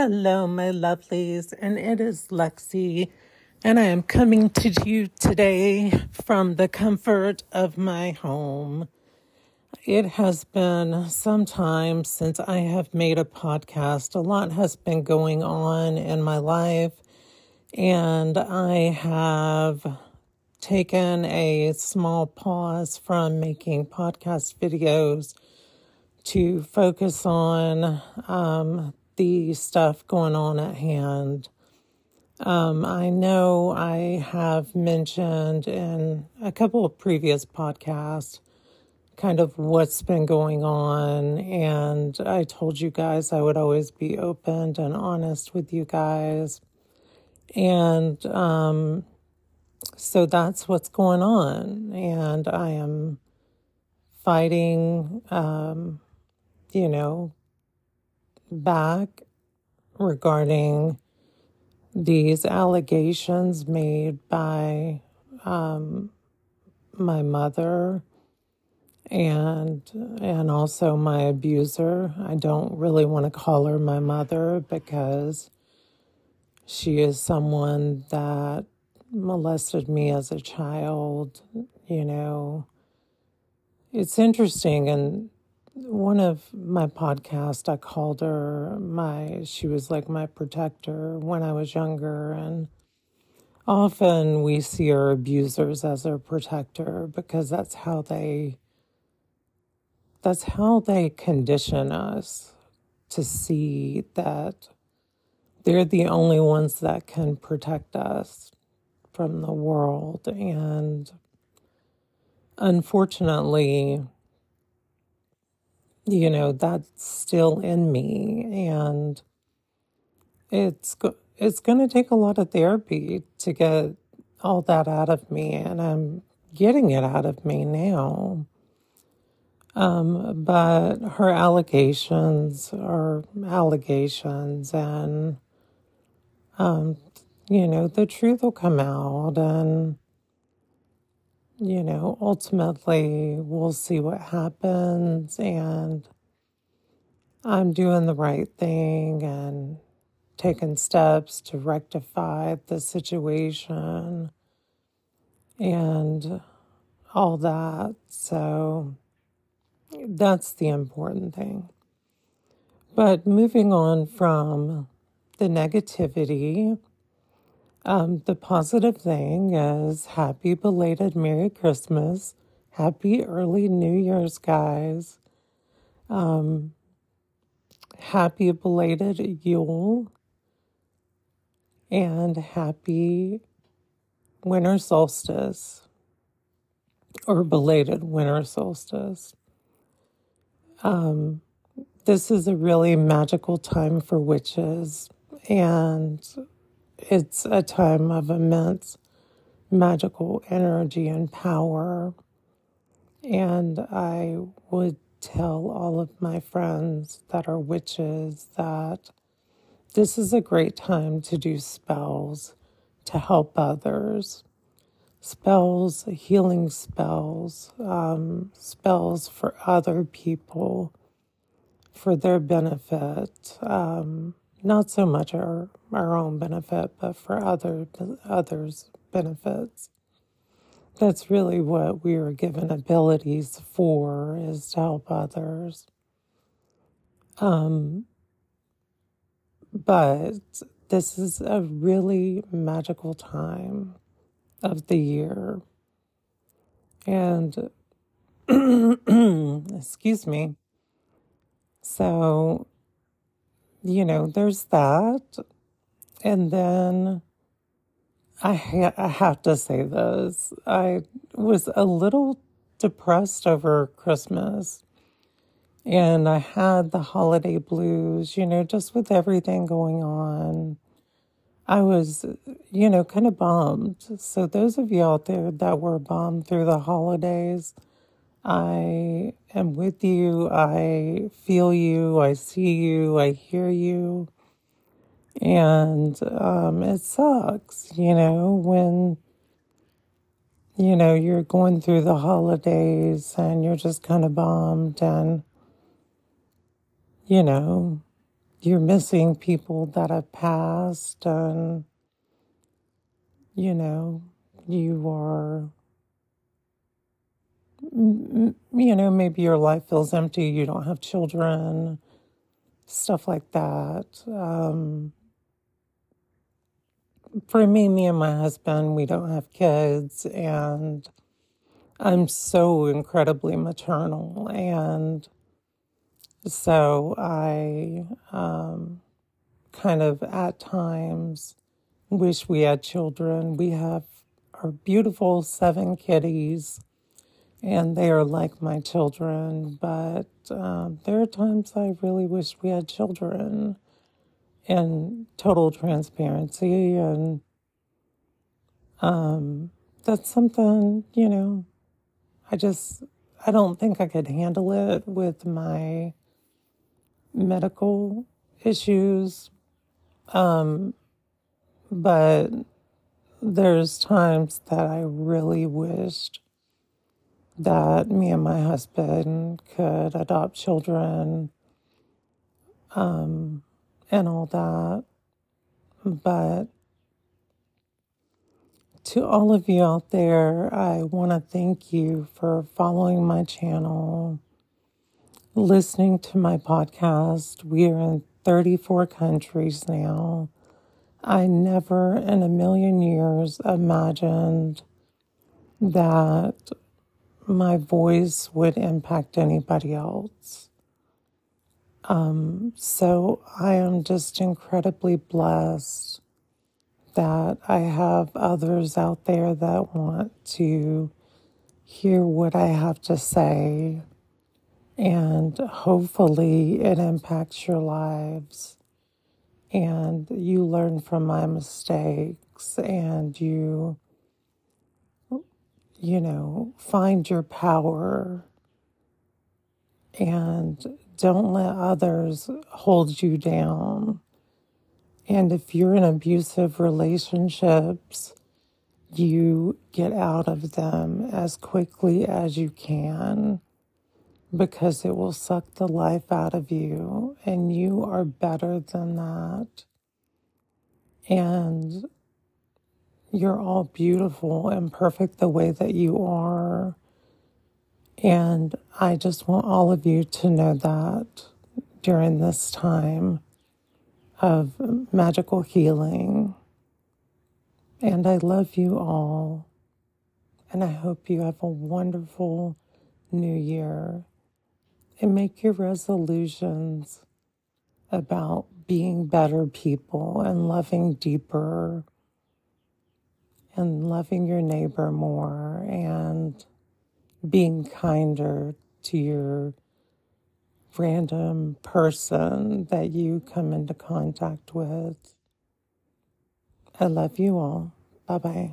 Hello, my lovelies, and it is Lexi, and I am coming to you today from the comfort of my home. It has been some time since I have made a podcast. A lot has been going on in my life, and I have taken a small pause from making podcast videos to focus on um, the stuff going on at hand. Um, I know I have mentioned in a couple of previous podcasts kind of what's been going on, and I told you guys I would always be open and honest with you guys. And um, so that's what's going on, and I am fighting, um, you know, back regarding these allegations made by um, my mother and and also my abuser. I don't really want to call her my mother because she is someone that molested me as a child, you know. It's interesting and one of my podcasts, I called her my, she was like my protector when I was younger. And often we see our abusers as our protector because that's how they, that's how they condition us to see that they're the only ones that can protect us from the world. And unfortunately, you know, that's still in me. And it's, go- it's going to take a lot of therapy to get all that out of me. And I'm getting it out of me now. Um, but her allegations are allegations, and, um, you know, the truth will come out, and, you know, ultimately we'll see what happens and I'm doing the right thing and taking steps to rectify the situation and all that. So that's the important thing. But moving on from the negativity, um, the positive thing is happy belated Merry Christmas. Happy early New Year's, guys. Um, happy belated Yule. And happy winter solstice or belated winter solstice. Um, this is a really magical time for witches and it's a time of immense magical energy and power. And I would tell all of my friends that are witches that this is a great time to do spells to help others. Spells, healing spells, um, spells for other people for their benefit. Um, not so much our our own benefit, but for other others' benefits. That's really what we are given abilities for is to help others. Um, but this is a really magical time of the year. And excuse me. So you know, there's that. And then I, ha- I have to say this I was a little depressed over Christmas. And I had the holiday blues, you know, just with everything going on. I was, you know, kind of bummed. So, those of you out there that were bummed through the holidays, I am with you. I feel you. I see you. I hear you. And um, it sucks, you know, when, you know, you're going through the holidays and you're just kind of bummed and, you know, you're missing people that have passed, and you know, you are, you know, maybe your life feels empty, you don't have children, stuff like that. Um, for me, me and my husband, we don't have kids, and I'm so incredibly maternal. And so I um, kind of at times wish we had children. We have our beautiful seven kitties, and they are like my children, but um, there are times I really wish we had children in total transparency and um, that's something you know i just i don't think i could handle it with my medical issues. Um, but there's times that i really wished that me and my husband could adopt children. Um, and all that. But to all of you out there, I want to thank you for following my channel, listening to my podcast. We are in 34 countries now. I never in a million years imagined that my voice would impact anybody else. Um, so I am just incredibly blessed that I have others out there that want to hear what I have to say. And hopefully it impacts your lives and you learn from my mistakes and you, you know, find your power and don't let others hold you down. And if you're in abusive relationships, you get out of them as quickly as you can because it will suck the life out of you, and you are better than that. And you're all beautiful and perfect the way that you are. And I just want all of you to know that during this time of magical healing. And I love you all. And I hope you have a wonderful new year. And make your resolutions about being better people and loving deeper and loving your neighbor more and being kinder to your random person that you come into contact with. I love you all. Bye bye.